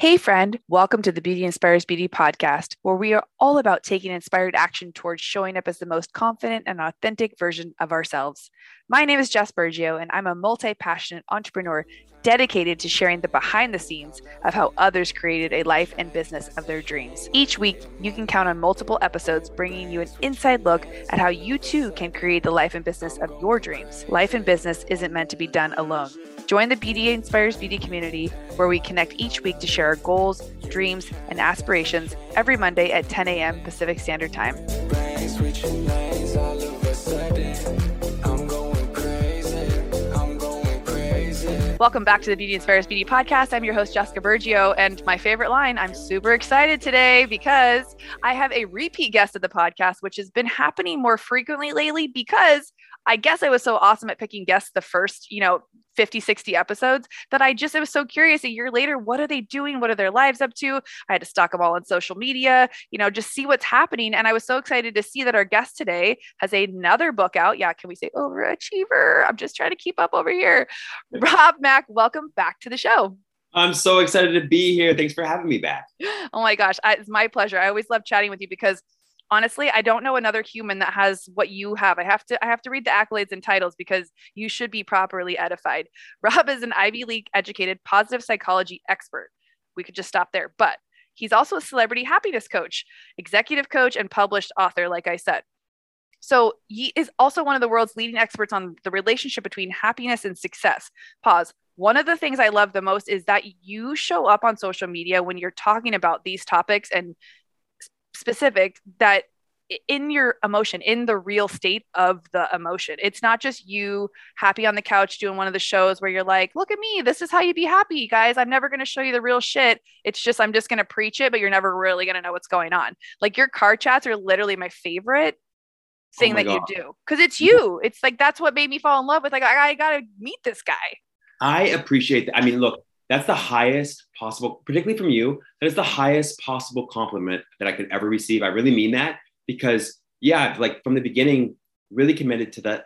Hey, friend, welcome to the Beauty Inspires Beauty podcast, where we are all about taking inspired action towards showing up as the most confident and authentic version of ourselves. My name is Jess Bergio, and I'm a multi passionate entrepreneur dedicated to sharing the behind the scenes of how others created a life and business of their dreams. Each week, you can count on multiple episodes bringing you an inside look at how you too can create the life and business of your dreams. Life and business isn't meant to be done alone. Join the Beauty Inspires Beauty community where we connect each week to share our goals, dreams, and aspirations every Monday at 10 a.m. Pacific Standard Time. Welcome back to the Beauty and Inspires Beauty podcast. I'm your host, Jessica Bergio. And my favorite line I'm super excited today because I have a repeat guest of the podcast, which has been happening more frequently lately because I guess I was so awesome at picking guests the first, you know, 50, 60 episodes that I just I was so curious a year later, what are they doing? What are their lives up to? I had to stalk them all on social media, you know, just see what's happening. And I was so excited to see that our guest today has another book out. Yeah, can we say overachiever? I'm just trying to keep up over here. Rob Mack, welcome back to the show. I'm so excited to be here. Thanks for having me back. Oh my gosh, I, it's my pleasure. I always love chatting with you because honestly i don't know another human that has what you have. I have to i have to read the accolades and titles because you should be properly edified. Rob is an ivy league educated positive psychology expert. We could just stop there but he's also a celebrity happiness coach executive coach and published author like i said. So he is also one of the world's leading experts on the relationship between happiness and success. Pause. One of the things I love the most is that you show up on social media when you're talking about these topics and specific that in your emotion in the real state of the emotion. It's not just you happy on the couch doing one of the shows where you're like look at me this is how you be happy guys. I'm never going to show you the real shit. It's just i'm just going to preach it but you're never really going to know what's going on. Like your car chats are literally my favorite oh thing oh that God. you do because it's you. It's like that's what made me fall in love with like i, I gotta meet this guy. I appreciate that i mean look that's the highest possible, particularly from you. That is the highest possible compliment that I could ever receive. I really mean that because, yeah, like from the beginning, really committed to that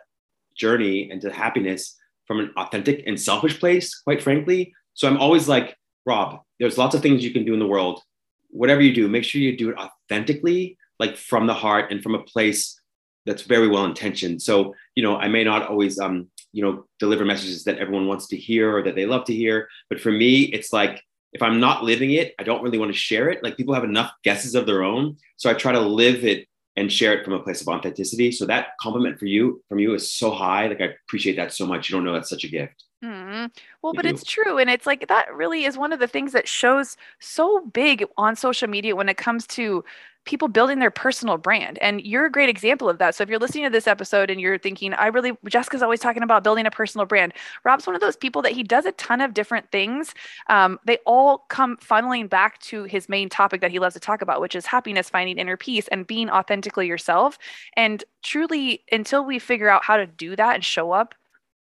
journey and to happiness from an authentic and selfish place, quite frankly. So I'm always like, Rob, there's lots of things you can do in the world. Whatever you do, make sure you do it authentically, like from the heart and from a place that's very well intentioned. So, you know, I may not always um, you know deliver messages that everyone wants to hear or that they love to hear. But for me it's like if i'm not living it i don't really want to share it. Like people have enough guesses of their own so i try to live it and share it from a place of authenticity. So that compliment for you from you is so high. Like i appreciate that so much. You don't know that's such a gift. Mm-hmm. Well, but it's true. And it's like that really is one of the things that shows so big on social media when it comes to people building their personal brand. And you're a great example of that. So if you're listening to this episode and you're thinking, I really, Jessica's always talking about building a personal brand. Rob's one of those people that he does a ton of different things. Um, they all come funneling back to his main topic that he loves to talk about, which is happiness, finding inner peace, and being authentically yourself. And truly, until we figure out how to do that and show up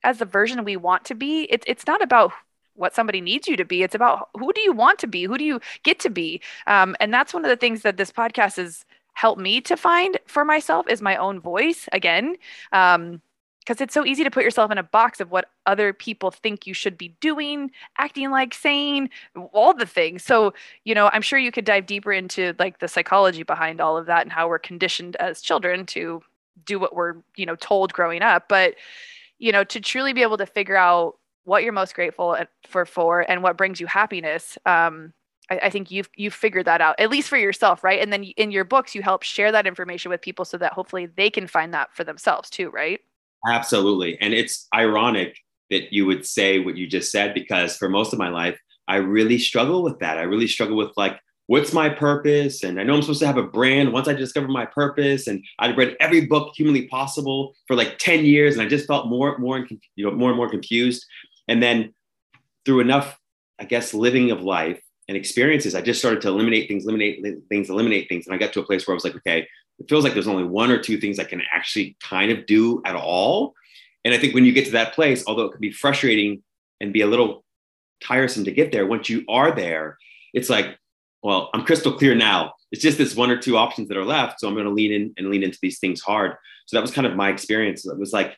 as the version we want to be, it's it's not about what somebody needs you to be. It's about who do you want to be? Who do you get to be? Um, and that's one of the things that this podcast has helped me to find for myself is my own voice again. Um, because it's so easy to put yourself in a box of what other people think you should be doing, acting like, saying, all the things. So, you know, I'm sure you could dive deeper into like the psychology behind all of that and how we're conditioned as children to do what we're, you know, told growing up. But, you know, to truly be able to figure out what you're most grateful for for and what brings you happiness um, I, I, think you've you've figured that out at least for yourself right and then in your books you help share that information with people so that hopefully they can find that for themselves too right absolutely and it's ironic that you would say what you just said because for most of my life i really struggle with that i really struggle with like what's my purpose? And I know I'm supposed to have a brand. Once I discovered my purpose, and I'd read every book humanly possible for like 10 years, and I just felt more, more, you know, more and more confused. And then through enough, I guess, living of life and experiences, I just started to eliminate things, eliminate things, eliminate things. And I got to a place where I was like, okay, it feels like there's only one or two things I can actually kind of do at all. And I think when you get to that place, although it can be frustrating and be a little tiresome to get there, once you are there, it's like, well, I'm crystal clear now. It's just this one or two options that are left. So I'm going to lean in and lean into these things hard. So that was kind of my experience. It was like,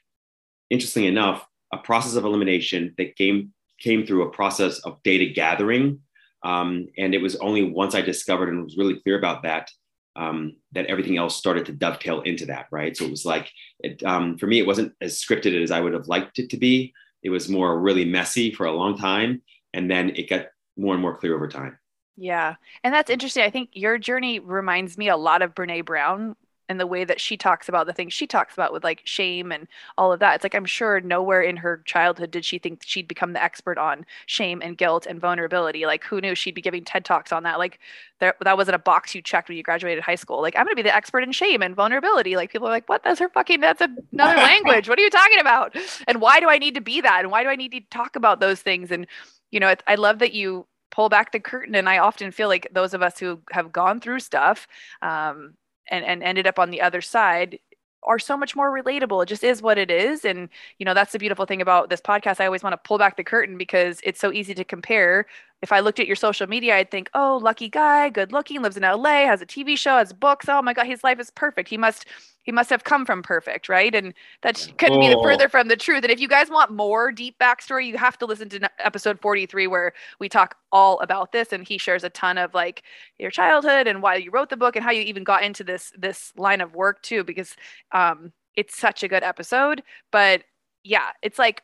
interestingly enough, a process of elimination that came came through a process of data gathering Um, and it was only once I discovered and was really clear about that um, that everything else started to dovetail into that, right? So it was like, it, um, for me, it wasn't as scripted as I would have liked it to be. It was more really messy for a long time. And then it got more and more clear over time. Yeah. And that's interesting. I think your journey reminds me a lot of Brene Brown and the way that she talks about the things she talks about with like shame and all of that. It's like I'm sure nowhere in her childhood did she think she'd become the expert on shame and guilt and vulnerability. Like who knew she'd be giving TED Talks on that? Like there, that wasn't a box you checked when you graduated high school. Like I'm going to be the expert in shame and vulnerability. Like people are like, "What? That's her fucking that's another language. What are you talking about?" And why do I need to be that? And why do I need to talk about those things? And you know, I love that you pull back the curtain and i often feel like those of us who have gone through stuff um, and and ended up on the other side are so much more relatable. It just is what it is. And, you know, that's the beautiful thing about this podcast. I always want to pull back the curtain because it's so easy to compare if I looked at your social media, I'd think, oh, lucky guy, good looking, lives in LA, has a TV show, has books. Oh my God, his life is perfect. He must he must have come from perfect, right? And that couldn't oh. be further from the truth. And if you guys want more deep backstory, you have to listen to episode 43 where we talk all about this and he shares a ton of like your childhood and why you wrote the book and how you even got into this this line of work too because um it's such a good episode, but yeah, it's like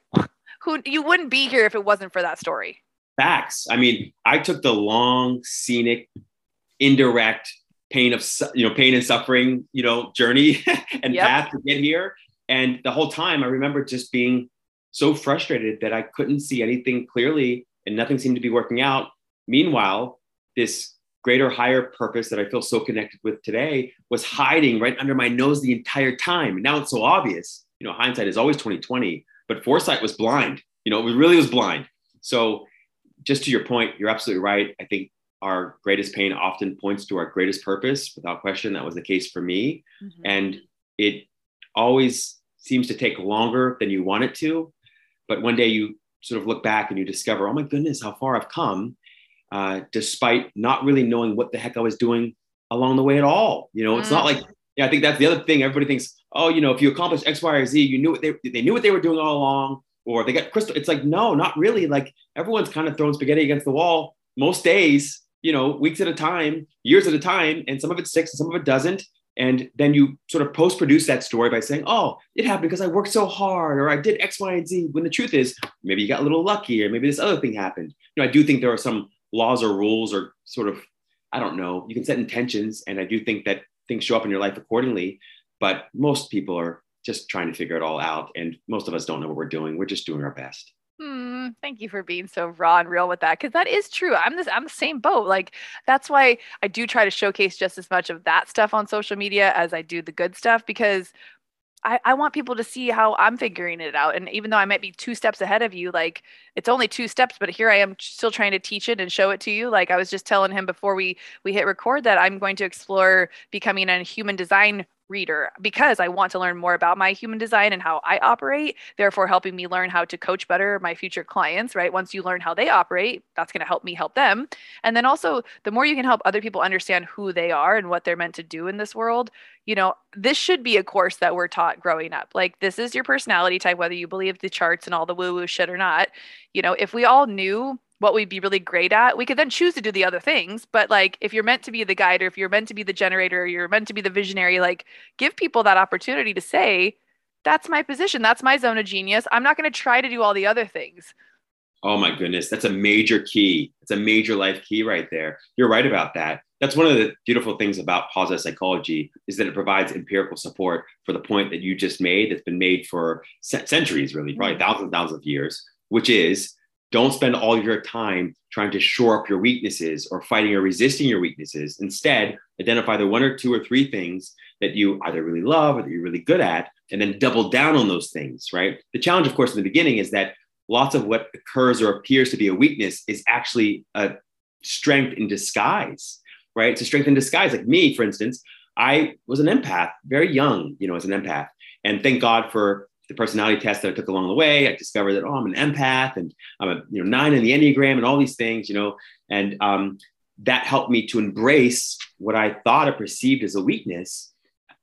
who you wouldn't be here if it wasn't for that story facts. I mean, I took the long, scenic, indirect pain of you know pain and suffering you know journey and yep. path to get here. And the whole time, I remember just being so frustrated that I couldn't see anything clearly, and nothing seemed to be working out. Meanwhile, this greater higher purpose that I feel so connected with today was hiding right under my nose the entire time. And now it's so obvious. You know, hindsight is always 2020, but foresight was blind. You know, it really was blind. So just to your point, you're absolutely right. I think our greatest pain often points to our greatest purpose. Without question, that was the case for me. Mm-hmm. And it always seems to take longer than you want it to. But one day you sort of look back and you discover, oh my goodness, how far I've come, uh, despite not really knowing what the heck I was doing along the way at all. You know, it's mm. not like, yeah, I think that's the other thing. Everybody thinks, oh, you know, if you accomplish X, Y, or Z, you knew what they, they knew what they were doing all along or they got crystal. It's like, no, not really. Like everyone's kind of throwing spaghetti against the wall most days, you know, weeks at a time, years at a time, and some of it sticks and some of it doesn't. And then you sort of post produce that story by saying, oh, it happened because I worked so hard or I did X, Y, and Z. When the truth is, maybe you got a little lucky or maybe this other thing happened. You know, I do think there are some laws or rules or sort of, I don't know, you can set intentions. And I do think that things show up in your life accordingly. But most people are just trying to figure it all out. And most of us don't know what we're doing. We're just doing our best. Hmm, thank you for being so raw and real with that because that is true. I'm this I'm the same boat. Like that's why I do try to showcase just as much of that stuff on social media as I do the good stuff because I, I want people to see how I'm figuring it out. And even though I might be two steps ahead of you, like it's only two steps, but here I am still trying to teach it and show it to you. Like I was just telling him before we we hit record that I'm going to explore becoming a human design reader because I want to learn more about my human design and how I operate, therefore helping me learn how to coach better my future clients, right? Once you learn how they operate, that's going to help me help them. And then also, the more you can help other people understand who they are and what they're meant to do in this world, you know, this should be a course that we're taught growing up. Like, this is your personality type, whether you believe the charts and all the woo woo shit or not. You know, if we all knew what we'd be really great at, we could then choose to do the other things. But like if you're meant to be the guide or if you're meant to be the generator or you're meant to be the visionary, like give people that opportunity to say, that's my position, that's my zone of genius. I'm not going to try to do all the other things. Oh my goodness, that's a major key. It's a major life key right there. You're right about that. That's one of the beautiful things about positive psychology is that it provides empirical support for the point that you just made that's been made for centuries, really, probably mm-hmm. thousands and thousands of years, which is don't spend all your time trying to shore up your weaknesses or fighting or resisting your weaknesses. Instead, identify the one or two or three things that you either really love or that you're really good at, and then double down on those things, right? The challenge, of course, in the beginning is that lots of what occurs or appears to be a weakness is actually a strength in disguise, right? It's a strength in disguise. Like me, for instance, I was an empath, very young, you know, as an empath. And thank God for the personality test that I took along the way, I discovered that oh, I'm an empath and I'm a you know nine in the enneagram and all these things, you know, and um, that helped me to embrace what I thought or perceived as a weakness.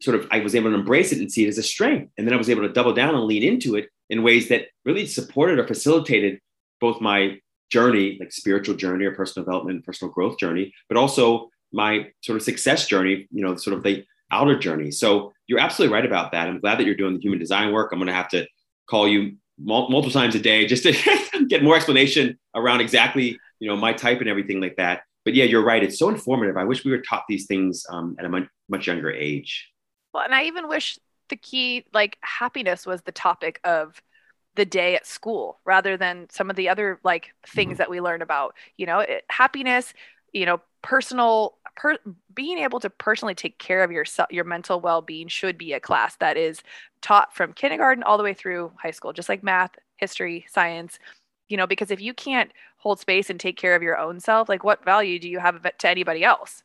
Sort of, I was able to embrace it and see it as a strength, and then I was able to double down and lean into it in ways that really supported or facilitated both my journey, like spiritual journey or personal development, personal growth journey, but also my sort of success journey, you know, sort of the outer journey. So you're absolutely right about that. I'm glad that you're doing the human design work. I'm going to have to call you multiple times a day just to get more explanation around exactly, you know, my type and everything like that. But yeah, you're right. It's so informative. I wish we were taught these things um, at a much, much younger age. Well, and I even wish the key, like happiness, was the topic of the day at school rather than some of the other like things mm-hmm. that we learn about you know it, happiness you know personal per, being able to personally take care of yourself your mental well-being should be a class that is taught from kindergarten all the way through high school just like math history science you know because if you can't hold space and take care of your own self like what value do you have to anybody else?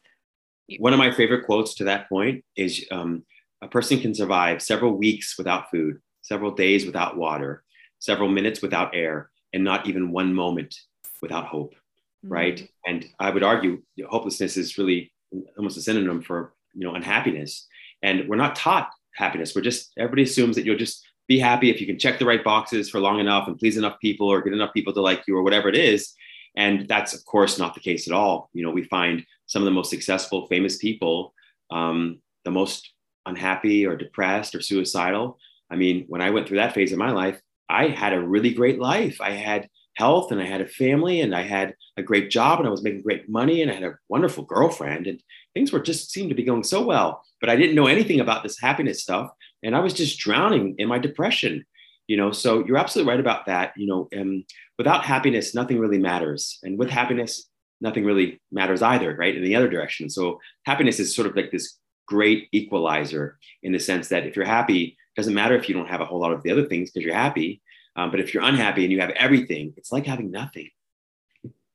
One of my favorite quotes to that point is um, a person can survive several weeks without food several days without water several minutes without air, and not even one moment without hope, mm-hmm. right? And I would argue you know, hopelessness is really almost a synonym for you know unhappiness. And we're not taught happiness. We're just everybody assumes that you'll just be happy if you can check the right boxes for long enough and please enough people or get enough people to like you or whatever it is. And that's of course not the case at all. You know, we find some of the most successful, famous people um, the most unhappy or depressed or suicidal. I mean, when I went through that phase of my life, I had a really great life. I had health and I had a family and I had a great job and I was making great money and I had a wonderful girlfriend and things were just seemed to be going so well. But I didn't know anything about this happiness stuff and I was just drowning in my depression. You know, so you're absolutely right about that. You know, um, without happiness, nothing really matters, and with happiness, nothing really matters either, right? In the other direction. So happiness is sort of like this great equalizer in the sense that if you're happy, it doesn't matter if you don't have a whole lot of the other things because you're happy. Um, but if you're unhappy and you have everything, it's like having nothing.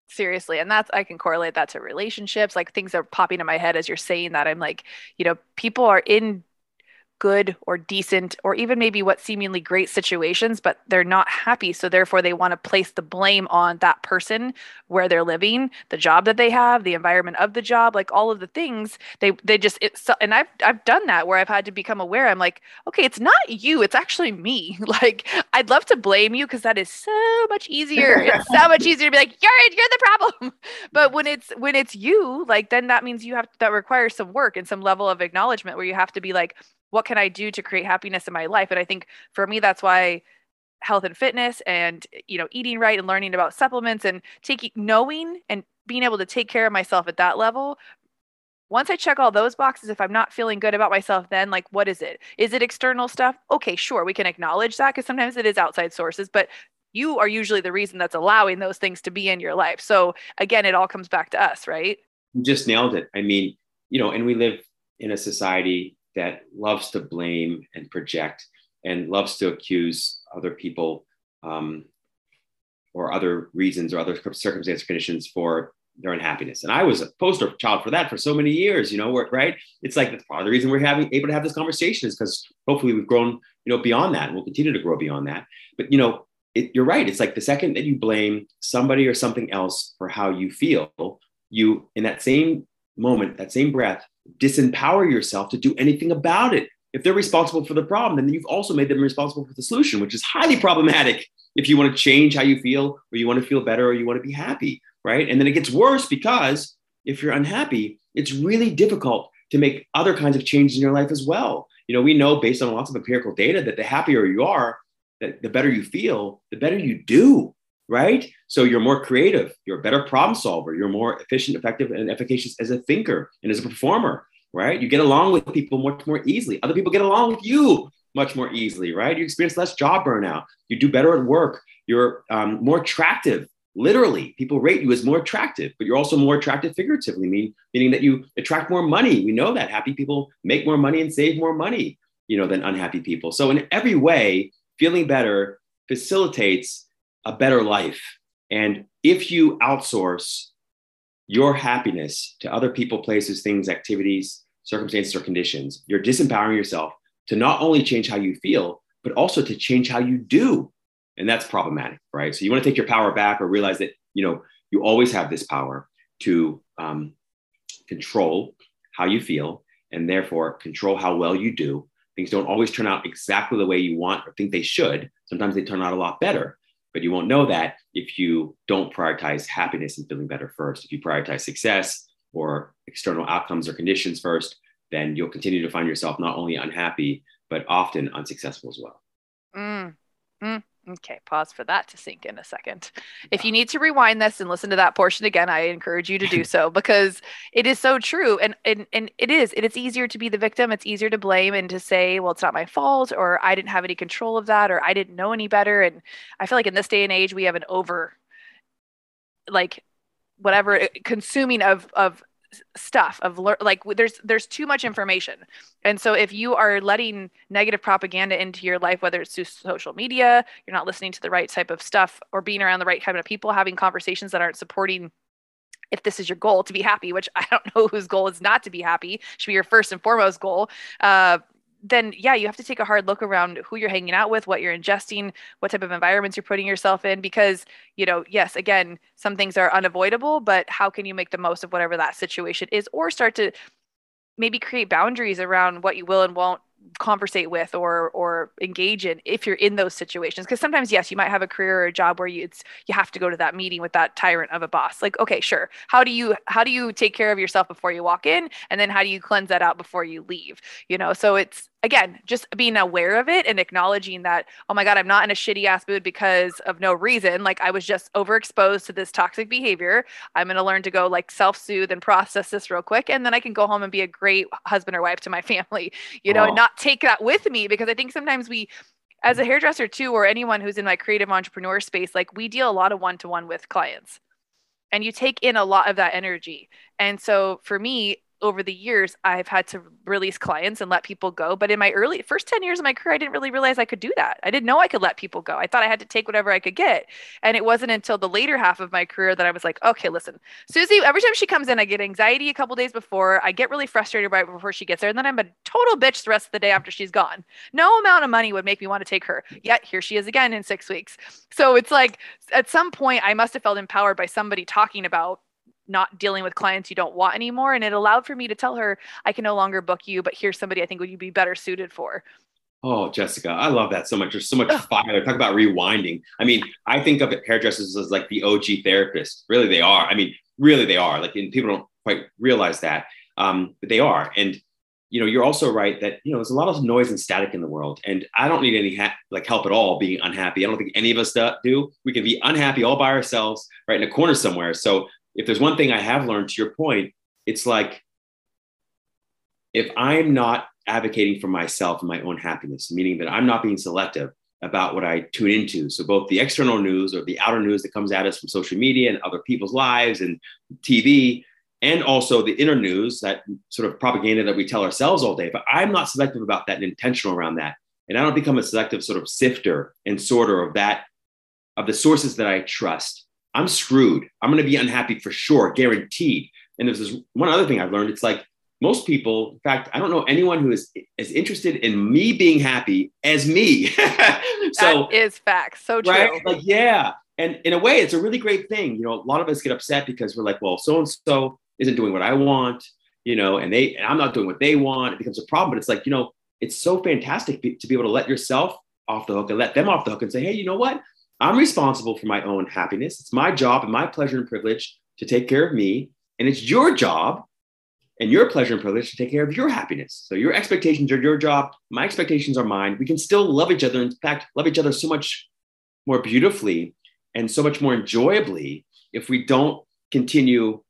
Seriously. And that's, I can correlate that to relationships. Like things are popping in my head as you're saying that. I'm like, you know, people are in good or decent or even maybe what seemingly great situations but they're not happy. So therefore they want to place the blame on that person where they're living the job that they have the environment of the job like all of the things. They they just it's and I've I've done that where I've had to become aware. I'm like okay it's not you it's actually me. Like I'd love to blame you because that is so much easier. It's so much easier to be like you're you're the problem. But when it's when it's you like then that means you have that requires some work and some level of acknowledgement where you have to be like what can I do to create happiness in my life? And I think for me, that's why health and fitness and you know eating right and learning about supplements and taking knowing and being able to take care of myself at that level once i check all those boxes if i'm not feeling good about myself then like what is it? Is it external stuff? Okay sure we can acknowledge that because sometimes it is outside sources but you are usually the reason that's allowing those things to be in your life. So again it all comes back to us right? You just nailed it. I mean you know and we live in a society that loves to blame and project and loves to accuse other people um, or other reasons or other circumstances conditions for their unhappiness. And I was a poster child for that for so many years, you know, right? It's like that's part of the reason we're having able to have this conversation is because hopefully we've grown, you know, beyond that and we'll continue to grow beyond that. But you know, it, you're right. It's like the second that you blame somebody or something else for how you feel, you in that same moment, that same breath, disempower yourself to do anything about it. If they're responsible for the problem, then you've also made them responsible for the solution, which is highly problematic if you want to change how you feel or you want to feel better or you want to be happy, right? And then it gets worse because if you're unhappy, it's really difficult to make other kinds of changes in your life as well. You know, we know based on lots of empirical data that the happier you are, that the better you feel, the better you do right? So you're more creative, you're a better problem solver, you're more efficient, effective, and efficacious as a thinker and as a performer, right? You get along with people much more easily. Other people get along with you much more easily, right? You experience less job burnout. You do better at work. You're um, more attractive. Literally, people rate you as more attractive, but you're also more attractive figuratively, mean, meaning that you attract more money. We know that happy people make more money and save more money, you know, than unhappy people. So in every way, feeling better facilitates a better life. And if you outsource your happiness to other people, places, things, activities, circumstances, or conditions, you're disempowering yourself to not only change how you feel, but also to change how you do. And that's problematic, right? So you want to take your power back or realize that, you know, you always have this power to um, control how you feel and therefore control how well you do. Things don't always turn out exactly the way you want or think they should. Sometimes they turn out a lot better But you won't know that if you don't prioritize happiness and feeling better first. If you prioritize success or external outcomes or conditions first, then you'll continue to find yourself not only unhappy, but often unsuccessful as well. Mm. Mm. Okay, pause for that to sink in a second. If you need to rewind this and listen to that portion again, I encourage you to do so because it is so true. And, and and it is. It is easier to be the victim. It's easier to blame and to say, well, it's not my fault, or I didn't have any control of that, or I didn't know any better. And I feel like in this day and age, we have an over like whatever consuming of of stuff of le- like there's there's too much information. And so if you are letting negative propaganda into your life whether it's through social media you're not listening to the right type of stuff or being around the right kind of people having conversations that aren't supporting if this is your goal to be happy which i don't know whose goal is not to be happy should be your first and foremost goal uh, then yeah, you have to take a hard look around who you're hanging out with, what you're ingesting, what type of environments you're putting yourself in. Because, you know, yes, again, some things are unavoidable, but how can you make the most of whatever that situation is or start to maybe create boundaries around what you will and won't conversate with or or engage in if you're in those situations? Because sometimes yes you might have a career or a job where you it's you have to go to that meeting with that tyrant of a boss. Like okay sure. How do you how do you take care of yourself before you walk in? And then how do you cleanse that out before you leave? You know so it's again, just being aware of it and acknowledging that, oh my God, I'm not in a shitty ass mood because of no reason. Like I was just overexposed to this toxic behavior. I'm going to learn to go like self soothe and process this real quick. And then I can go home and be a great husband or wife to my family, you know, oh. and not take that with me because I think sometimes we, as a mm. hairdresser too, or anyone who's in my creative entrepreneur space, like we deal a lot of one to one with clients and you take in a lot of that energy. And so for me, over the years I've had to release clients and let people go. But in my early first 10 years of my career, I didn't really realize I could do that. I didn't know I could let people go. I thought I had to take whatever I could get. And it wasn't until the later half of my career that I was like, okay, listen, Susie, every time she comes in, I get anxiety a couple days before. I get really frustrated right before she gets there. And then I'm a total bitch the rest of the day after she's gone. No amount of money would make me want to take her. Yet here she is again in six weeks. So it's like at some point I must have felt empowered by somebody talking about not dealing with clients you don't want anymore. And it allowed for me to tell her, I can no longer book you, but here's somebody I think would you be better suited for. Oh, Jessica, I love that so much. There's so much fire. Talk about rewinding. I mean, I think of hairdressers as like the OG therapist. Really, they are. I mean, really, they are. Like, and people don't quite realize that, um, but they are. And you know, you're also right that you know there's a lot of noise and static in the world, and I don't need any ha- like help at all being unhappy. I don't think any of us do. We can be unhappy all by ourselves, right in a corner somewhere. So if there's one thing I have learned to your point, it's like if I'm not advocating for myself and my own happiness, meaning that I'm not being selective about what I tune into. So both the external news or the outer news that comes at us from social media and other people's lives and TV, and also the inner news, that sort of propaganda that we tell ourselves all day. But I'm not selective about that and intentional around that. And I don't become a selective sort of sifter and sorter of that, of the sources that I trust I'm screwed. I'm going to be unhappy for sure, guaranteed. And there's this one other thing I've learned. It's like most people, in fact, I don't know anyone who is as interested in me being happy as me. so that is facts. So true. Right? Like, yeah. And in a way, it's a really great thing. You know, a lot of us get upset because we're like, well, so and so isn't doing what I want, you know, and they and I'm not doing what they want. It becomes a problem. But it's like, you know, it's so fantastic to be able to let yourself off the hook and let them off the hook and say, hey, you know what? I'm responsible for my own happiness. It's my job and my pleasure and privilege to take care of me. And it's your job and your pleasure and privilege to take care of your happiness. So your expectations are your job. My expectations are mine. We can still love each other. In fact, love each other so much more beautifully and so much more enjoyably if we don't continue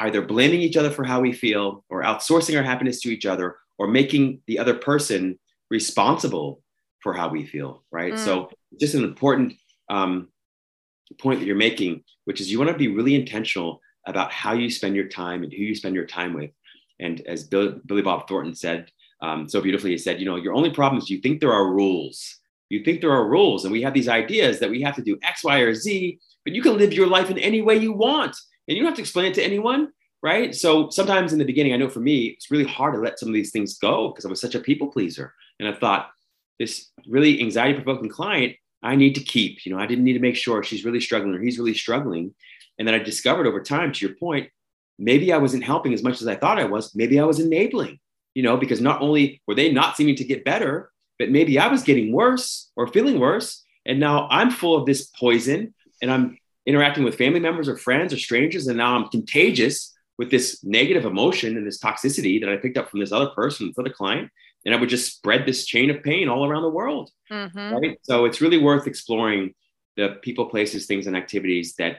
either blaming each other for how we feel or outsourcing our happiness to each other or making the other person responsible for how we feel, right? Mm. So just an important um, point that you're making, which is you want to be really intentional about how you spend your time and who you spend your time with. And as Bill, Billy Bob Thornton said um, so beautifully, he said, you know, your only problem is you think there are rules. You think there are rules, and we have these ideas that we have to do X, Y, or Z, but you can live your life in any way you want, and you don't have to explain it to anyone, right? So sometimes in the beginning, I know for me, it's really hard to let some of these things go because I was such a people pleaser, and I thought this really anxiety provoking client I need to keep. You know, I didn't need to make sure she's really struggling or he's really struggling. And then I discovered over time, to your point, maybe I wasn't helping as much as I thought I was. Maybe I was enabling, you know, because not only were they not seeming to get better, but maybe I was getting worse or feeling worse. And now I'm full of this poison and I'm interacting with family members or friends or strangers. And now I'm contagious with this negative emotion and this toxicity that I picked up from this other person, for the client. And I would just spread this chain of pain all around the world. Mm-hmm. Right. So it's really worth exploring the people, places, things, and activities that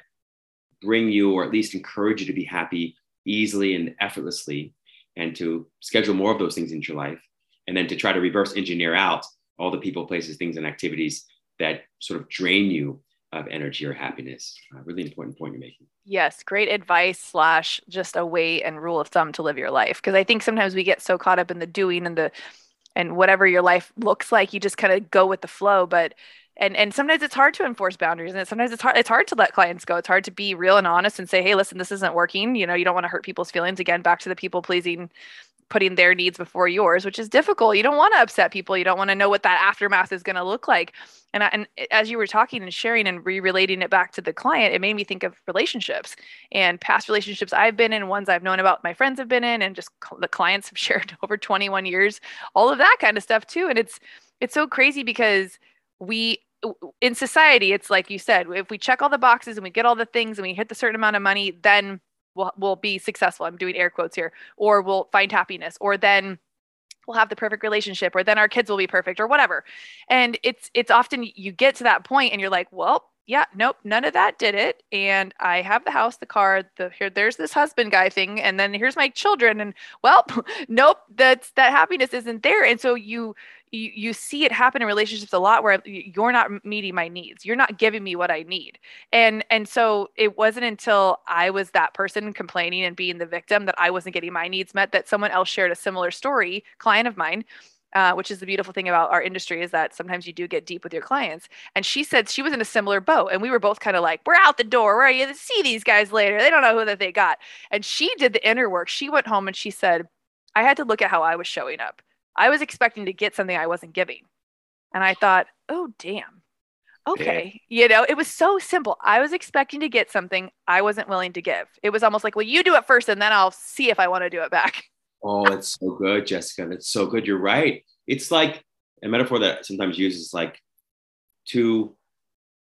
bring you or at least encourage you to be happy easily and effortlessly and to schedule more of those things into your life and then to try to reverse engineer out all the people places things and activities that sort of drain you of energy or happiness. Uh, really important point you're making. Yes great advice slash just a way and rule of thumb to live your life. Because i think sometimes we get so caught up in the doing and the and whatever your life looks like you just kind of go with the flow. But and and sometimes it's hard to enforce boundaries and sometimes it's hard it's hard to let clients go. It's hard to be real and honest and say hey listen this isn't working. You know you don't want to hurt people's feelings. Again back to the people pleasing putting their needs before yours which is difficult. You don't want to upset people. You don't want to know what that aftermath is going to look like. And I, and as you were talking and sharing and re-relating it back to the client it made me think of relationships and past relationships i've been in ones i've known about my friends have been in and just the clients have shared over 21 years all of that kind of stuff too. And it's it's so crazy because we in society it's like you said if we check all the boxes and we get all the things and we hit the certain amount of money then we'll, we'll be successful i'm doing air quotes here or we'll find happiness or then we'll have the perfect relationship or then our kids will be perfect or whatever. And it's it's often you get to that point and you're like well yeah nope none of that did it and i have the house the car the here there's this husband guy thing and then here's my children and well nope that's that happiness isn't there and so you you, you see it happen in relationships a lot where you're not meeting my needs you're not giving me what i need and and so it wasn't until i was that person complaining and being the victim that i wasn't getting my needs met that someone else shared a similar story client of mine uh, which is the beautiful thing about our industry is that sometimes you do get deep with your clients. And she said she was in a similar boat, and we were both kind of like, "We're out the door. Where are you? See these guys later. They don't know who that they got." And she did the inner work. She went home and she said, "I had to look at how I was showing up. I was expecting to get something I wasn't giving. And I thought, oh, damn. Okay. You know, it was so simple. I was expecting to get something I wasn't willing to give. It was almost like, well, you do it first and then I'll see if I want to do it back. Oh, it's so good, Jessica. It's so good. You're right. It's like a metaphor that sometimes uses like two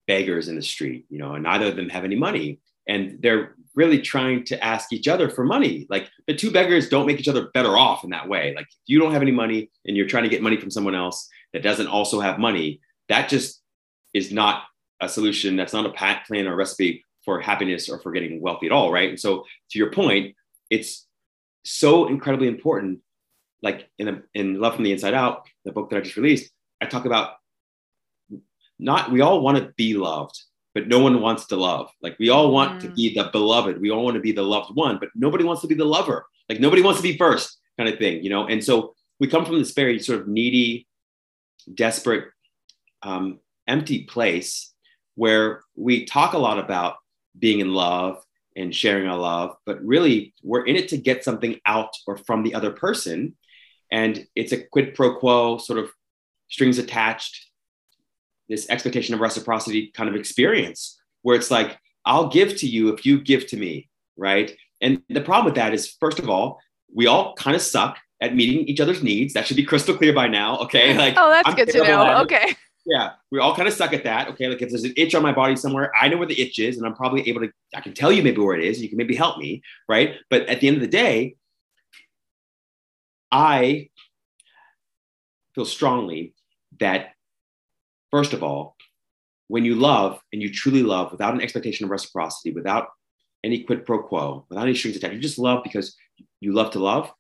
beggars in the street, you know, and neither of them have any money. And they're really trying to ask each other for money. Like the two beggars don't make each other better off in that way. Like you don't have any money and you're trying to get money from someone else that doesn't also have money, that just is not a solution. That's not a plan or recipe for happiness or for getting wealthy at all, right? And so to your point, it's so incredibly important. Like in a, in Love from the Inside Out, the book that I just released, I talk about not we all want to be loved but no one wants to love. Like we all want mm. to be the beloved. We all want to be the loved one, but nobody wants to be the lover. Like nobody wants to be first kind of thing, you know? And so we come from this very sort of needy, desperate, um, empty place where we talk a lot about being in love and sharing our love, but really we're in it to get something out or from the other person. And it's a quid pro quo sort of strings attached this expectation of reciprocity kind of experience where it's like i'll give to you if you give to me right? And the problem with that is first of all we all kind of suck at meeting each other's needs. That should be crystal clear by now okay? Like oh that's I'm good to know. okay yeah we all kind of suck at that okay? Like if there's an itch on my body somewhere i know where the itch is and i'm probably able to i can tell you maybe where it is you can maybe help me right? But at the end of the day i feel strongly that First of all, when you love and you truly love without an expectation of reciprocity, without any quid pro quo, without any strings attached, you just love because you love to love,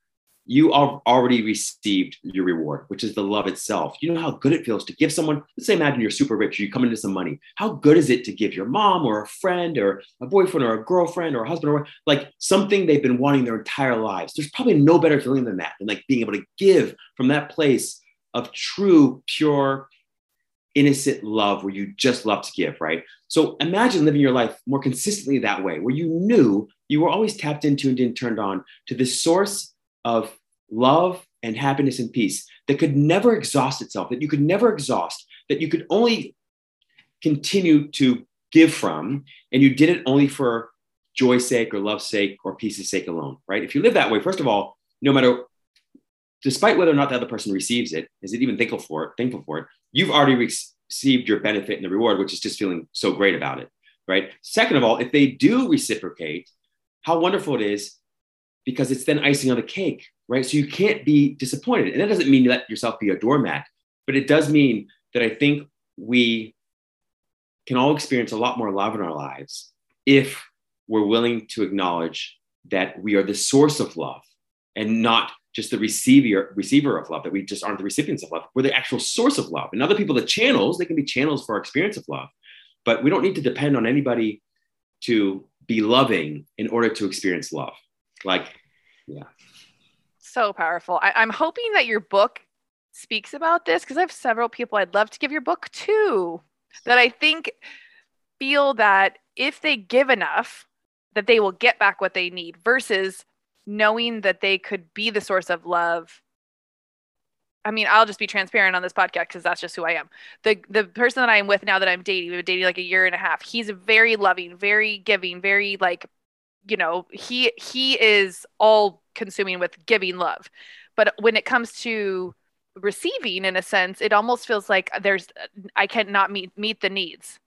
you have already received your reward, which is the love itself. You know how good it feels to give someone, let's say, imagine you're super rich, you come into some money. How good is it to give your mom or a friend or a boyfriend or a girlfriend or a husband or like something they've been wanting their entire lives? There's probably no better feeling than that, than like being able to give from that place of true, pure, innocent love where you just love to give, right? So imagine living your life more consistently that way, where you knew you were always tapped into and turned on to this source of love and happiness and peace that could never exhaust itself, that you could never exhaust, that you could only continue to give from, and you did it only for joy's sake or love's sake or peace's sake alone, right? If you live that way, first of all, no matter despite whether or not the other person receives it, is it even thankful for it, thankful for it, you've already re- received your benefit and the reward, which is just feeling so great about it, right? Second of all, if they do reciprocate, how wonderful it is because it's then icing on the cake, right? So you can't be disappointed. And that doesn't mean let yourself be a doormat, but it does mean that I think we can all experience a lot more love in our lives if we're willing to acknowledge that we are the source of love and not just the receiver receiver of love that we just aren't the recipients of love we're the actual source of love and other people the channels they can be channels for our experience of love but we don't need to depend on anybody to be loving in order to experience love like yeah so powerful I, i'm hoping that your book speaks about this because i have several people i'd love to give your book to that i think feel that if they give enough that they will get back what they need versus knowing that they could be the source of love I mean, I'll just be transparent on this podcast because that's just who I am. The the person that I am with now that I'm dating, we've been dating like a year and a half. He's very loving, very giving, very like, you know, he he is all consuming with giving love. But when it comes to receiving, in a sense, it almost feels like there's I cannot meet meet the needs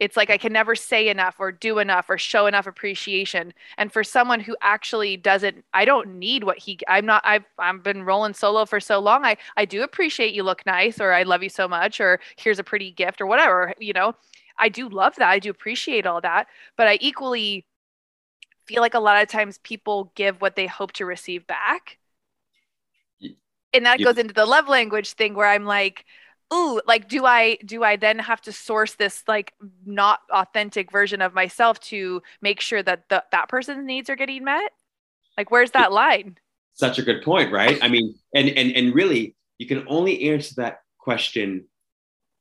it's like I can never say enough or do enough or show enough appreciation. And for someone who actually doesn't, I don't need what he, I'm not, I've, I've been rolling solo for so long. I, I do appreciate you look nice or I love you so much or here's a pretty gift or whatever, you know, I do love that. I do appreciate all that. But I equally feel like a lot of times people give what they hope to receive back. And that goes into the love language thing where I'm like, ooh like do i do i then have to source this like not authentic version of myself to make sure that the, that person's needs are getting met? Like where's that line? Such a good point right? I mean and and and really you can only answer that question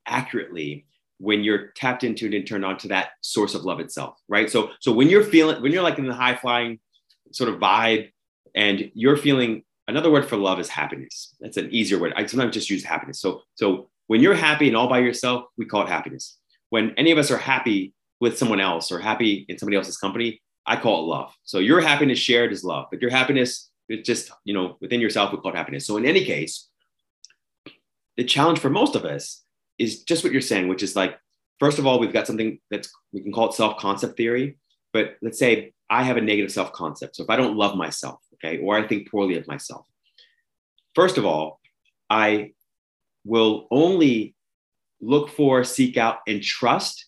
accurately when you're tapped into and turned on to that source of love itself right so so when you're feeling when you're like in the high flying sort of vibe and you're feeling another word for love is happiness that's an easier word i sometimes just use happiness so so when you're happy and all by yourself, we call it happiness. When any of us are happy with someone else or happy in somebody else's company, I call it love. So your happiness shared is love, but your happiness, it's just, you know, within yourself, we call it happiness. So in any case, the challenge for most of us is just what you're saying, which is like, first of all, we've got something that's, we can call it self concept theory. But let's say I have a negative self concept. So if I don't love myself, okay, or I think poorly of myself, first of all, I will only look for, seek out, and trust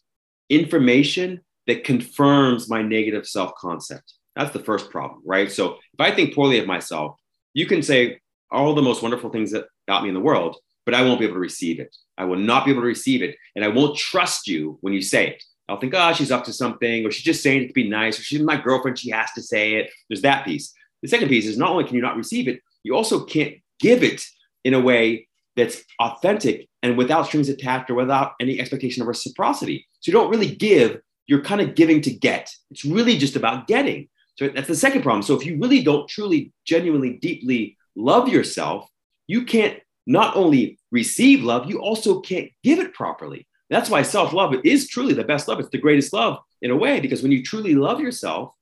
information that confirms my negative self concept. That's the first problem, right? So if I think poorly of myself, you can say all the most wonderful things about me in the world, but I won't be able to receive it. I will not be able to receive it. And I won't trust you when you say it. I'll think, oh, she's up to something, or she's just saying it to be nice, or she's my girlfriend, she has to say it. There's that piece. The second piece is not only can you not receive it, you also can't give it in a way that's authentic and without strings attached or without any expectation of reciprocity. So you don't really give, you're kind of giving to get. It's really just about getting. So that's the second problem. So if you really don't truly, genuinely, deeply love yourself, you can't not only receive love, you also can't give it properly. That's why self love is truly the best love. It's the greatest love in a way, because when you truly love yourself,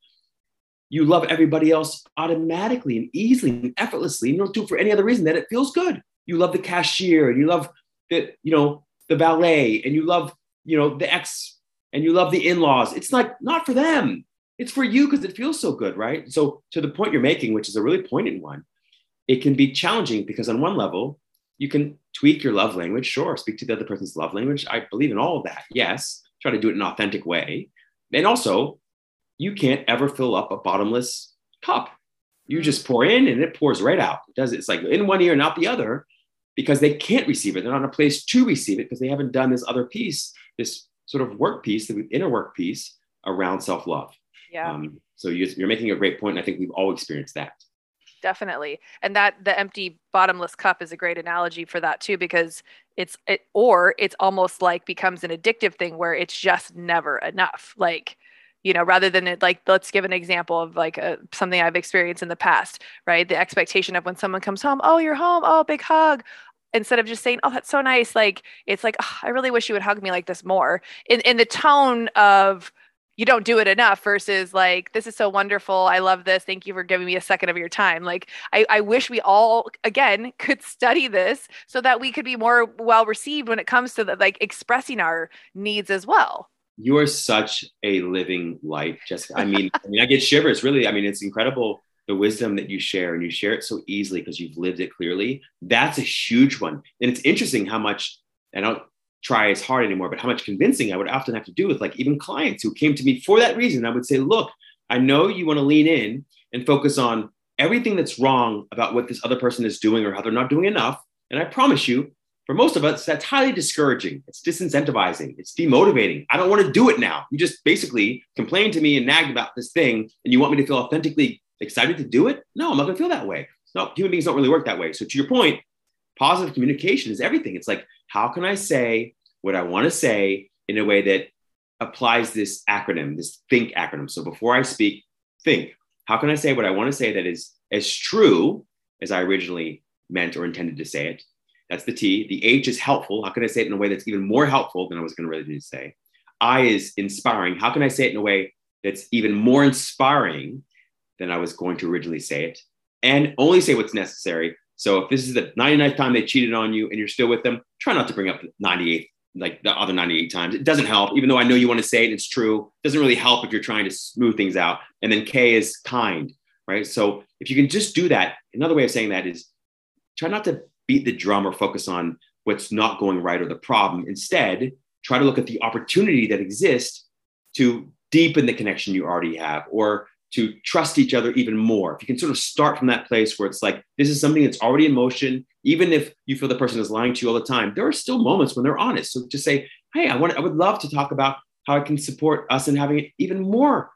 you love everybody else automatically and easily and effortlessly. You don't do it for any other reason that it feels good you love the cashier and you love the you know the ballet and you love you know the ex and you love the in-laws it's like not for them it's for you because it feels so good right so to the point you're making which is a really poignant one it can be challenging because on one level you can tweak your love language sure speak to the other person's love language i believe in all of that yes try to do it in an authentic way and also you can't ever fill up a bottomless cup you just pour in and it pours right out it does it's like in one ear not the other because they can't receive it. They're not in a place to receive it because they haven't done this other piece, this sort of work piece, the inner work piece around self love. Yeah. Um, so you're making a great point, and I think we've all experienced that. Definitely, and that the empty bottomless cup is a great analogy for that too, because it's it or it's almost like becomes an addictive thing where it's just never enough. Like you know rather than it like let's give an example of like a, something i've experienced in the past right? The expectation of when someone comes home oh you're home. Oh big hug. Instead of just saying, "Oh, that's so nice," like it's like, oh, "I really wish you would hug me like this more." In in the tone of you don't do it enough versus like this is so wonderful i love this thank you for giving me a second of your time. Like i, I wish we all again could study this so that we could be more well received when it comes to the, like expressing our needs as well. You are such a living light jessica. I mean i mean i get shivers really. I mean it's incredible the wisdom that you share and you share it so easily because you've lived it clearly. That's a huge one and it's interesting how much i don't try as hard anymore, but how much convincing I would often have to do with like even clients who came to me for that reason. I would say, look, I know you want to lean in and focus on everything that's wrong about what this other person is doing or how they're not doing enough. And I promise you, for most of us, that's highly discouraging. It's disincentivizing. It's demotivating. I don't want to do it now. You just basically complain to me and nag about this thing, and you want me to feel authentically excited to do it? No, I'm not going to feel that way. No, human beings don't really work that way. So, to your point, positive communication is everything. It's like, how can I say what I want to say in a way that applies this acronym, this think acronym? So before I speak, think. How can I say what I want to say that is as true as I originally meant or intended to say it? That's the T. The H is helpful. How can I say it in a way that's even more helpful than I was going to really say? I is inspiring. How can I say it in a way that's even more inspiring than I was going to originally say it? And only say what's necessary so if this is the 99th time they cheated on you and you're still with them, try not to bring up the 98th, like the other 98 times. It doesn't help, even though I know you want to say it, it's true. It doesn't really help if you're trying to smooth things out. And then K is kind, right? So if you can just do that, another way of saying that is try not to beat the drum or focus on what's not going right or the problem. Instead, try to look at the opportunity that exists to deepen the connection you already have or to trust each other even more. If you can sort of start from that place where it's like, this is something that's already in motion, even if you feel the person is lying to you all the time, there are still moments when they're honest. So just say, hey, I want, I would love to talk about how I can support us in having an even more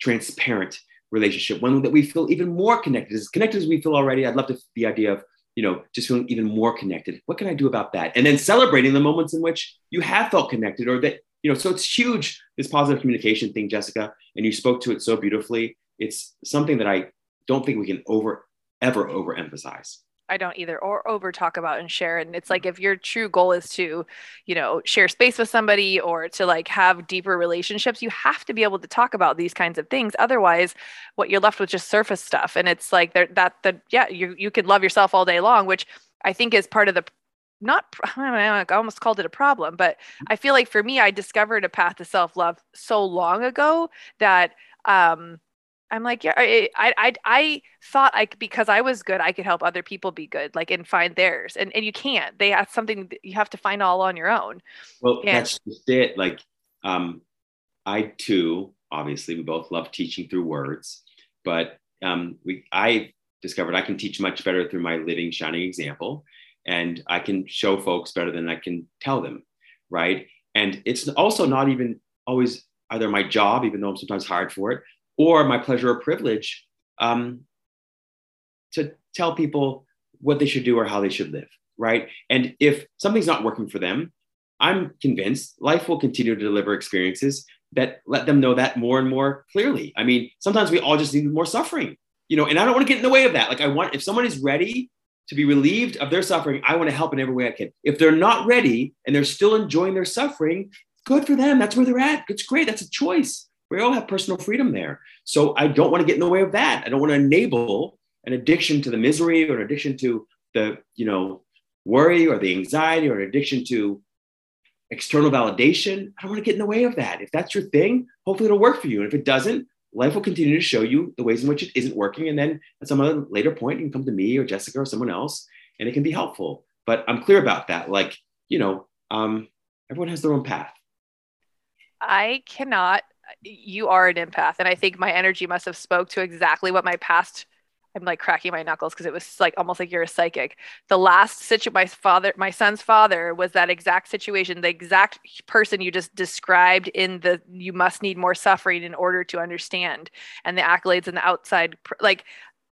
transparent relationship, one that we feel even more connected, as connected as we feel already. I'd love to the idea of, you know, just feeling even more connected. What can I do about that? And then celebrating the moments in which you have felt connected or that you know, so it's huge, this positive communication thing, Jessica, and you spoke to it so beautifully. It's something that I don't think we can over ever overemphasize. I don't either, or over talk about and share. And it's like if your true goal is to, you know, share space with somebody or to like have deeper relationships, you have to be able to talk about these kinds of things. Otherwise, what you're left with just surface stuff. And it's like that the yeah, you you could love yourself all day long, which I think is part of the not I almost called it a problem, but I feel like for me, I discovered a path to self love so long ago that um, I'm like, yeah, I, I, I, thought I because I was good, I could help other people be good, like and find theirs, and and you can't. They have something you have to find all on your own. Well, and, that's just it. Like, um, I too, obviously, we both love teaching through words, but um, we, I discovered I can teach much better through my living, shining example and I can show folks better than I can tell them, right? And it's also not even always either my job, even though I'm sometimes hired for it, or my pleasure or privilege um, to tell people what they should do or how they should live, right? And if something's not working for them, I'm convinced life will continue to deliver experiences that let them know that more and more clearly. I mean, sometimes we all just need more suffering, you know, and I don't want to get in the way of that. Like, I want, if someone is ready to be relieved of their suffering, I want to help in every way I can. If they're not ready and they're still enjoying their suffering, good for them. That's where they're at. It's great. That's a choice. We all have personal freedom there. So I don't want to get in the way of that. I don't want to enable an addiction to the misery or an addiction to the, you know, worry or the anxiety or an addiction to external validation. I don't want to get in the way of that. If that's your thing, hopefully it'll work for you. And if it doesn't, life will continue to show you the ways in which it isn't working. And then at some other later point, you can come to me or Jessica or someone else and it can be helpful. But I'm clear about that. Like, you know, um, everyone has their own path. I cannot, you are an empath. And I think my energy must have spoke to exactly what my past I'm like cracking my knuckles because it was like almost like you're a psychic. The last situation, my father, my son's father, was that exact situation. The exact person you just described in the "you must need more suffering in order to understand," and the accolades and the outside, like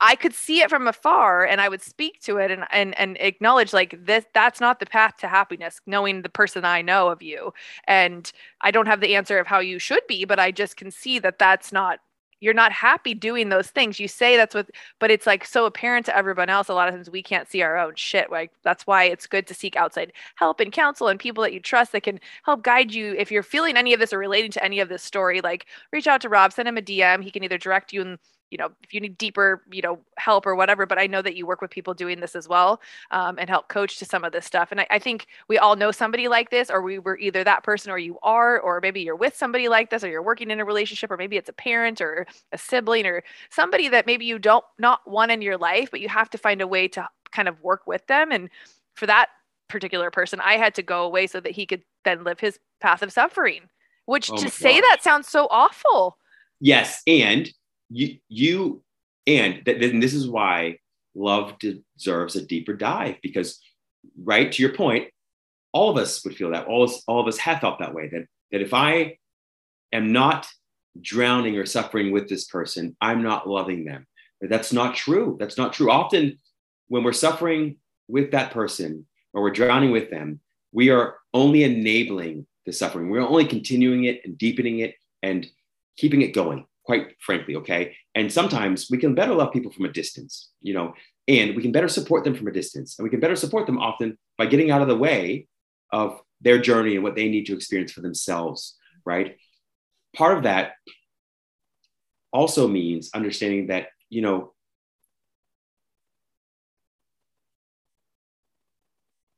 I could see it from afar, and I would speak to it and and and acknowledge like this. That's not the path to happiness. Knowing the person I know of you, and I don't have the answer of how you should be, but I just can see that that's not you're not happy doing those things. You say that's what, but it's like so apparent to everyone else. A lot of times we can't see our own shit. Like that's why it's good to seek outside help and counsel and people that you trust that can help guide you. If you're feeling any of this or relating to any of this story, like reach out to Rob, send him a DM. He can either direct you in you know if you need deeper you know help or whatever but i know that you work with people doing this as well um, and help coach to some of this stuff. And I, I, think we all know somebody like this or we were either that person or you are or maybe you're with somebody like this or you're working in a relationship or maybe it's a parent or a sibling or somebody that maybe you don't not want in your life but you have to find a way to kind of work with them. And for that particular person i had to go away so that he could then live his path of suffering which oh to say that sounds so awful. Yes and you you and th- then this is why love deserves a deeper dive because right to your point all of us would feel that all us, all of us have felt that way that that if i am not drowning or suffering with this person i'm not loving them. That's not true. That's not true. Often when we're suffering with that person or we're drowning with them we are only enabling the suffering. We're only continuing it and deepening it and keeping it going quite frankly, okay? And sometimes we can better love people from a distance, you know, and we can better support them from a distance. And we can better support them often by getting out of the way of their journey and what they need to experience for themselves, right? Part of that also means understanding that, you know,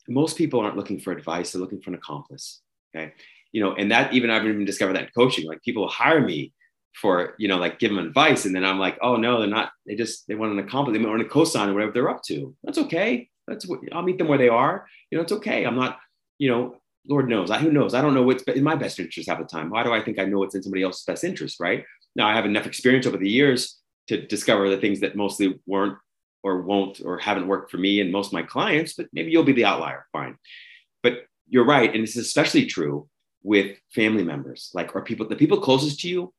most people aren't looking for advice, they're looking for an accomplice, okay? You know, and that even I've even discovered that in coaching, like people hire me for you know like give them advice. And then i'm like oh no they're not they just they want an accomplice they want a cosign or whatever they're up to. That's okay. That's what i'll meet them where they are. You know it's okay. I'm not you know lord knows. I, who knows? I don't know what's in my best interest half the time. Why do i think i know what's in somebody else's best interest right? Now i have enough experience over the years to discover the things that mostly weren't or won't or haven't worked for me and most of my clients but maybe you'll be the outlier. Fine. But you're right. And this is especially true with family members. Like or people the people closest to you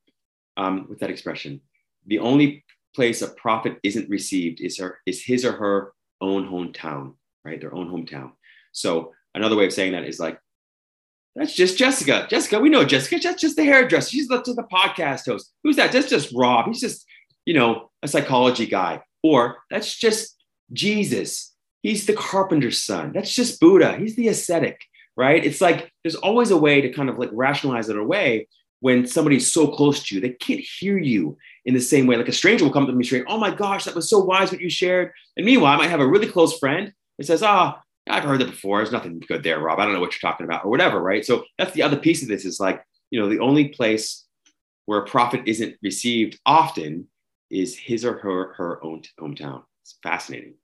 um, with that expression. The only place a prophet isn't received is her is his or her own hometown, right? Their own hometown. So another way of saying that is like, that's just Jessica. Jessica, we know Jessica. That's just the hairdresser. She's the, the podcast host. Who's that? That's just Rob. He's just, you know, a psychology guy. Or that's just Jesus. He's the carpenter's son. That's just Buddha. He's the ascetic, right? It's like there's always a way to kind of like rationalize it away when somebody's so close to you, they can't hear you in the same way. Like a stranger will come to me straight, oh my gosh, that was so wise what you shared. And meanwhile, I might have a really close friend that says, oh, I've heard that before. There's nothing good there, Rob. I don't know what you're talking about or whatever, right? So that's the other piece of this is like, you know, the only place where a prophet isn't received often is his or her her own hometown. It's fascinating.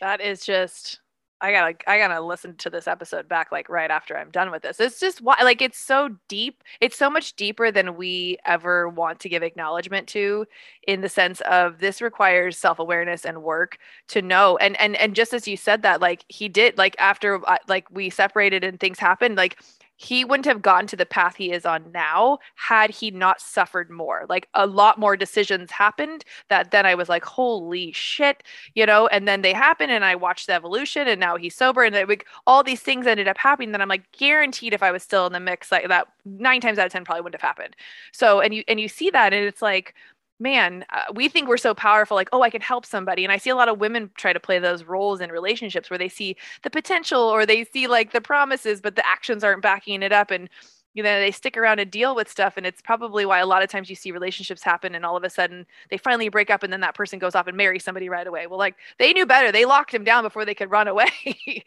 That is just I gotta I gotta listen to this episode back like right after I'm done with this. It's just why like it's so deep. It's so much deeper than we ever want to give acknowledgement to in the sense of this requires self-awareness and work to know. And and and just as you said that like he did like after uh, like we separated and things happened like he wouldn't have gotten to the path he is on now had he not suffered more. Like a lot more decisions happened that then I was like, holy shit, you know, and then they happened and I watched the evolution and now he's sober and like all these things ended up happening that I'm like guaranteed if I was still in the mix like that nine times out of 10 probably wouldn't have happened. So, and you, and you see that and it's like, man, uh, we think we're so powerful, like, oh, I can help somebody. And I see a lot of women try to play those roles in relationships where they see the potential or they see like the promises, but the actions aren't backing it up. And, you know, they stick around and deal with stuff. And it's probably why a lot of times you see relationships happen and all of a sudden they finally break up and then that person goes off and marries somebody right away. Well, like they knew better. They locked him down before they could run away.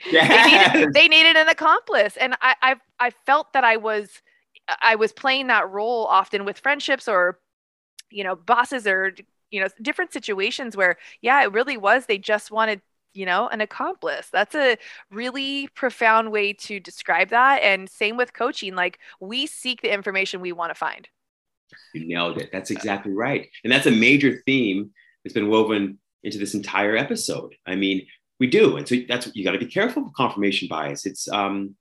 Yes. they, needed, they needed an accomplice. And I, I, I felt that I was, I was playing that role often with friendships or you know bosses or you know different situations where yeah it really was they just wanted you know an accomplice. That's a really profound way to describe that. And same with coaching like we seek the information we want to find. You nailed it. That's exactly right. And that's a major theme that's been woven into this entire episode. I mean we do. And so that's you got to be careful of confirmation bias. It's um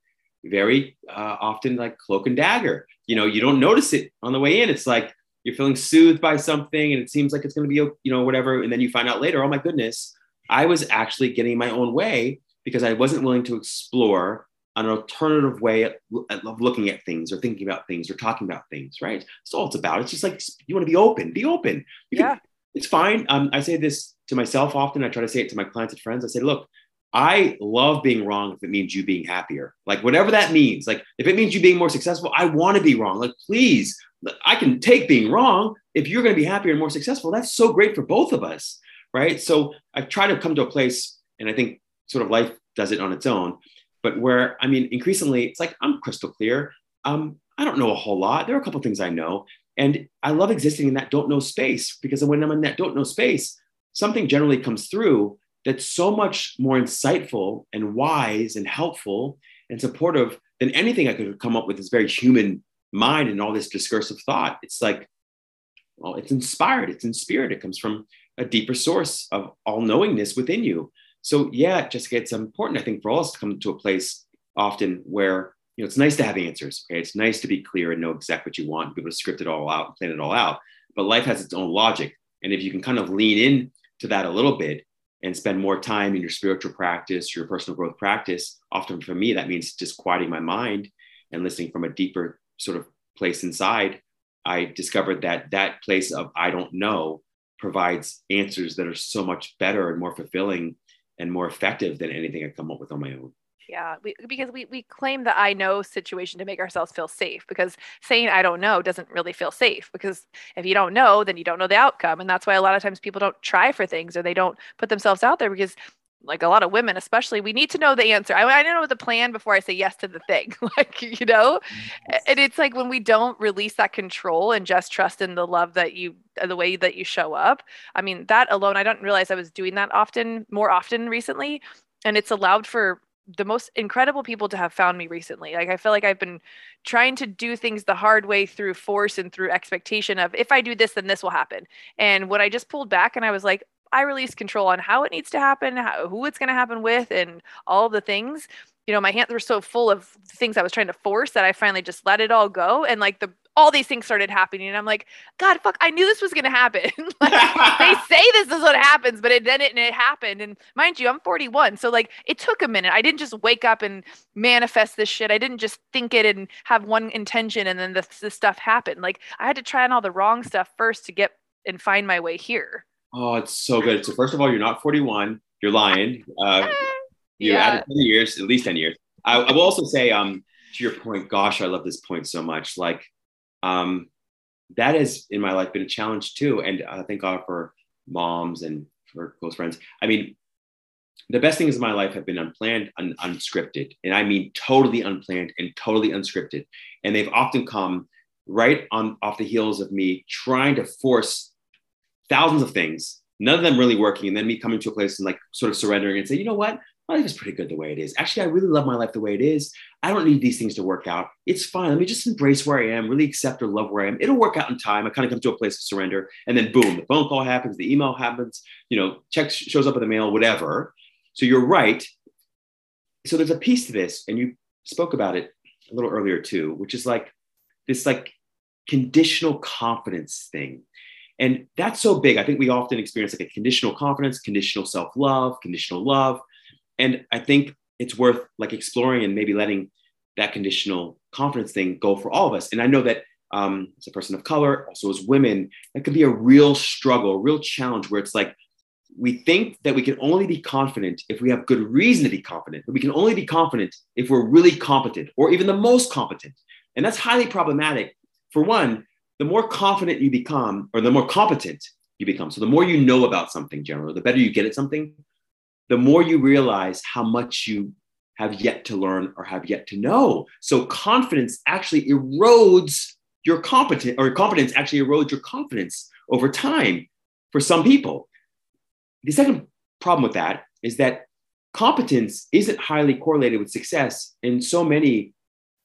very uh, often like cloak and dagger. You know you don't notice it on the way in. It's like you're feeling soothed by something and it seems like it's going to be you know whatever and then you find out later oh my goodness i was actually getting my own way because i wasn't willing to explore an alternative way of looking at things or thinking about things or talking about things, right? That's all it's about. It's just like you want to be open, be open. You yeah. Can, it's fine. Um, I say this to myself often. I try to say it to my clients and friends. I say, look, I love being wrong if it means you being happier. Like whatever that means. Like if it means you being more successful, I want to be wrong. Like please, I can take being wrong. If you're going to be happier and more successful, that's so great for both of us, right? So I try to come to a place, and I think sort of life does it on its own, but where I mean, increasingly, it's like I'm crystal clear. Um, I don't know a whole lot. There are a couple things I know, and I love existing in that don't know space because when I'm in that don't know space, something generally comes through that's so much more insightful and wise and helpful and supportive than anything I could have come up with this very human mind and all this discursive thought. It's like, well, it's inspired, it's in spirit, it comes from a deeper source of all knowingness within you. So, yeah, Jessica, it's important, I think, for all us to come to a place often where you know it's nice to have answers. Okay, it's nice to be clear and know exactly what you want, be able to script it all out, and plan it all out. But life has its own logic, and if you can kind of lean in to that a little bit and spend more time in your spiritual practice, your personal growth practice, often for me that means just quieting my mind and listening from a deeper sort of place inside. I discovered that that place of I don't know provides answers that are so much better and more fulfilling and more effective than anything I come up with on my own. Yeah, we, because we, we claim the I know situation to make ourselves feel safe because saying I don't know doesn't really feel safe because if you don't know, then you don't know the outcome. And that's why a lot of times people don't try for things or they don't put themselves out there because like a lot of women especially we need to know the answer i, I don't know the plan before i say yes to the thing like you know and it's like when we don't release that control and just trust in the love that you the way that you show up i mean that alone i don't realize i was doing that often more often recently and it's allowed for the most incredible people to have found me recently. Like I feel like I've been trying to do things the hard way through force and through expectation of if I do this then this will happen. And when I just pulled back and I was like I release control on how it needs to happen, how, who it's going to happen with and all the things. You know, my hands were so full of things I was trying to force that I finally just let it all go and like the all these things started happening and i'm like god fuck i knew this was going to happen. Like, they say this is what happens but it then it, and it happened and mind you i'm 41 so like it took a minute. I didn't just wake up and manifest this shit. I didn't just think it and have one intention and then this, this stuff happened. Like i had to try on all the wrong stuff first to get and find my way here oh it's so good so first of all you're not 41 you're lying uh, you yeah. added 10 years at least 10 years I, I will also say um to your point gosh i love this point so much like um, that has in my life been a challenge too. And I thank God for moms and for close friends. I mean, the best things in my life have been unplanned and unscripted. And I mean totally unplanned and totally unscripted. And they've often come right on off the heels of me trying to force thousands of things, none of them really working. And then me coming to a place and like sort of surrendering and say, you know what? my life is pretty good the way it is. Actually, I really love my life the way it is. I don't need these things to work out. It's fine. Let me just embrace where I am, really accept or love where I am. It'll work out in time. I kind of come to a place of surrender. And then boom, the phone call happens, the email happens, you know, check shows up in the mail, whatever. So you're right. So there's a piece to this, and you spoke about it a little earlier too, which is like this like conditional confidence thing. And that's so big. I think we often experience like a conditional confidence, conditional self-love, conditional love. And i think it's worth like exploring and maybe letting that conditional confidence thing go for all of us. And i know that um, as a person of color also as women that could be a real struggle a real challenge where it's like we think that we can only be confident if we have good reason to be confident but we can only be confident if we're really competent or even the most competent. And that's highly problematic. For one the more confident you become or the more competent you become so the more you know about something generally the better you get at something the more you realize how much you have yet to learn or have yet to know. So confidence actually erodes your competence, or competence actually erodes your confidence over time for some people. The second problem with that is that competence isn't highly correlated with success in so many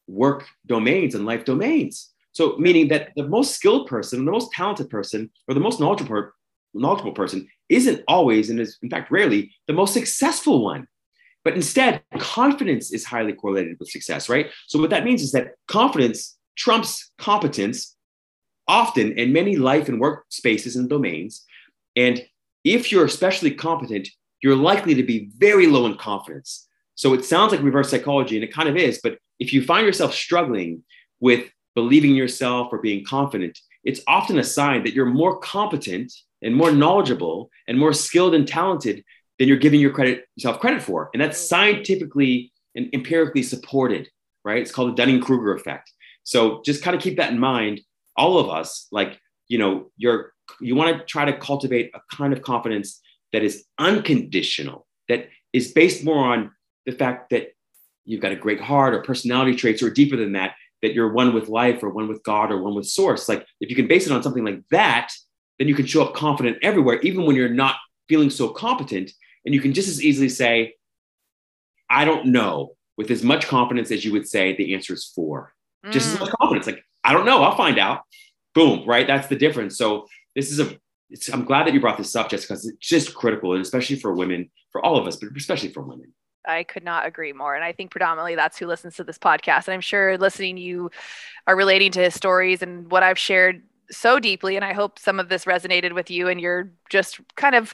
work domains and life domains. So, meaning that the most skilled person, the most talented person, or the most knowledgeable, knowledgeable person isn't always, and is in fact rarely, the most successful one. But instead, confidence is highly correlated with success, right? So, what that means is that confidence trumps competence often in many life and work spaces and domains. And if you're especially competent, you're likely to be very low in confidence. So it sounds like reverse psychology, and it kind of is. But if you find yourself struggling with believing yourself or being confident, it's often a sign that you're more competent and more knowledgeable and more skilled and talented than you're giving your credit yourself credit for. And that's scientifically and empirically supported, right? It's called the Dunning-Kruger effect. So just kind of keep that in mind. All of us, like, you know, you're you want to try to cultivate a kind of confidence that is unconditional, that is based more on the fact that you've got a great heart or personality traits or deeper than that, that you're one with life or one with God or one with source. Like if you can base it on something like that, then you can show up confident everywhere, even when you're not feeling so competent. And you can just as easily say, I don't know, with as much confidence as you would say the answer is four. Mm. Just as much mm. confidence. Like, I don't know, I'll find out. Boom, right? That's the difference. So this is a I'm glad that you brought this up, just because it's just critical, and especially for women, for all of us, but especially for women. I could not agree more. And I think predominantly that's who listens to this podcast. And I'm sure listening, you are relating to his stories and what I've shared so deeply. And I hope some of this resonated with you and you're just kind of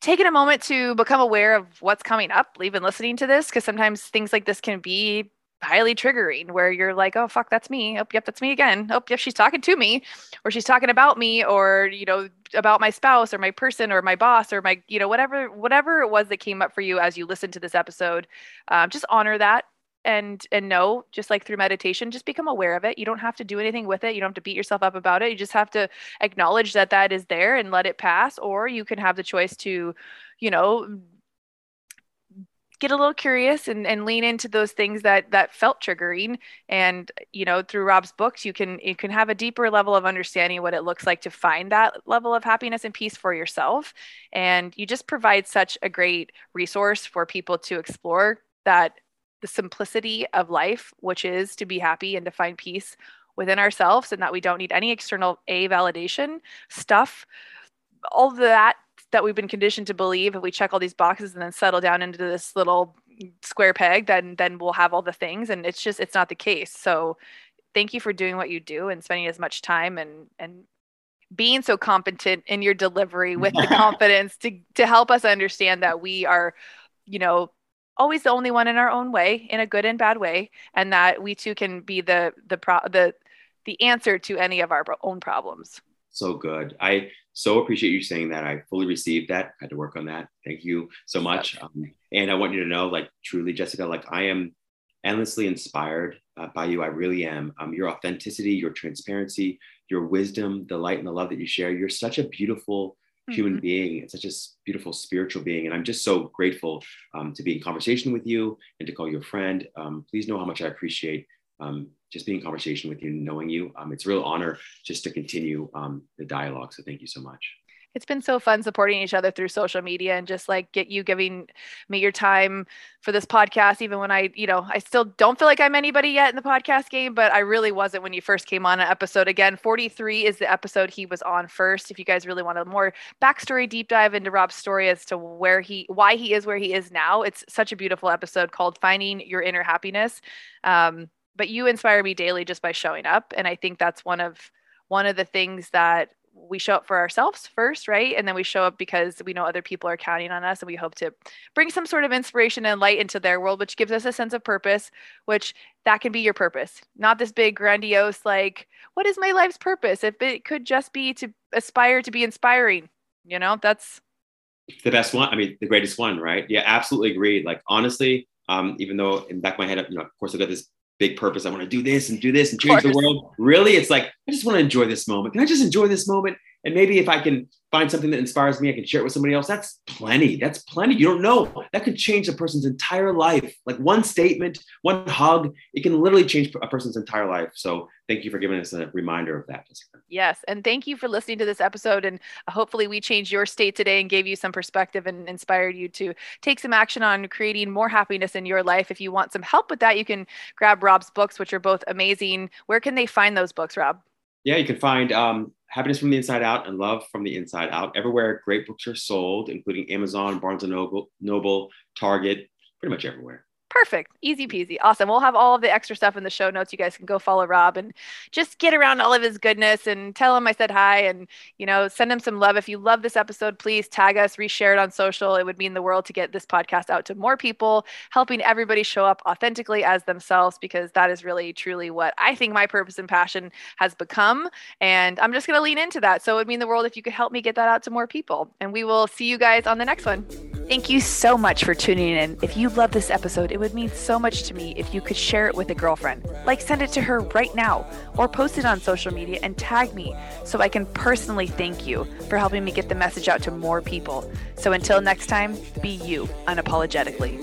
taking a moment to become aware of what's coming up, even listening to this, because sometimes things like this can be highly triggering where you're like, oh fuck, that's me. Oh, yep, that's me again. Oh, yep, she's talking to me, or she's talking about me, or you know, about my spouse or my person or my boss or my, you know, whatever, whatever it was that came up for you as you listened to this episode. Um, just honor that and and know just like through meditation just become aware of it you don't have to do anything with it you don't have to beat yourself up about it you just have to acknowledge that that is there and let it pass or you can have the choice to you know get a little curious and, and lean into those things that that felt triggering. And you know through rob's books you can you can have a deeper level of understanding what it looks like to find that level of happiness and peace for yourself. And you just provide such a great resource for people to explore that the simplicity of life which is to be happy and to find peace within ourselves and that we don't need any external a validation stuff. All that that we've been conditioned to believe if we check all these boxes and then settle down into this little square peg then then we'll have all the things and it's just it's not the case. So thank you for doing what you do and spending as much time and and being so competent in your delivery with the confidence to to help us understand that we are you know always the only one in our own way in a good and bad way and that we too can be the the pro the the answer to any of our own problems so good. I so appreciate you saying that. I fully received that. I had to work on that. Thank you so much. Um, and I want you to know, like, truly, Jessica, like, I am endlessly inspired uh, by you. I really am. Um, your authenticity, your transparency, your wisdom, the light and the love that you share. You're such a beautiful human mm-hmm. being and such a beautiful spiritual being. And I'm just so grateful um, to be in conversation with you and to call you a friend. Um, please know how much I appreciate um, just being in conversation with you, knowing you. Um, it's a real honor just to continue um, the dialogue. So thank you so much. It's been so fun supporting each other through social media and just like get you giving me your time for this podcast, even when I, you know, I still don't feel like I'm anybody yet in the podcast game, but I really wasn't when you first came on an episode. Again, 43 is the episode he was on first. If you guys really want a more backstory deep dive into Rob's story as to where he, why he is where he is now, it's such a beautiful episode called Finding Your Inner Happiness. Um, but you inspire me daily just by showing up and i think that's one of one of the things that we show up for ourselves first, right? And then we show up because we know other people are counting on us and we hope to bring some sort of inspiration and light into their world, which gives us a sense of purpose, which that can be your purpose. Not this big grandiose, like, what is my life's purpose? If it could just be to aspire to be inspiring, you know, that's the best one. I mean, the greatest one, right? Yeah, absolutely agreed. Like, honestly, um, even though in back of my head, you know, of course, I've got this big purpose. I want to do this and do this and change the world. Really, it's like I just want to enjoy this moment. Can I just enjoy this moment? And maybe if I can find something that inspires me, I can share it with somebody else. That's plenty. That's plenty. You don't know. That could change a person's entire life. Like one statement, one hug, it can literally change a person's entire life. So thank you for giving us a reminder of that. Yes. And thank you for listening to this episode. And hopefully we changed your state today and gave you some perspective and inspired you to take some action on creating more happiness in your life. If you want some help with that, you can grab Rob's books, which are both amazing. Where can they find those books, Rob? Yeah, you can find um, Happiness from the Inside Out and Love from the Inside Out everywhere great books are sold, including Amazon, Barnes and Noble, Noble Target, pretty much everywhere. Perfect. Easy peasy. Awesome. We'll have all of the extra stuff in the show notes. You guys can go follow Rob and just get around all of his goodness and tell him I said hi and, you know, send him some love. If you love this episode, please tag us, reshare it on social. It would mean the world to get this podcast out to more people, helping everybody show up authentically as themselves, because that is really, truly what I think my purpose and passion has become. And I'm just going to lean into that. So it would mean the world if you could help me get that out to more people. And we will see you guys on the next one. Thank you so much for tuning in. If you love this episode, it would mean so much to me if you could share it with a girlfriend. Like send it to her right now or post it on social media and tag me so I can personally thank you for helping me get the message out to more people. So until next time, be you unapologetically.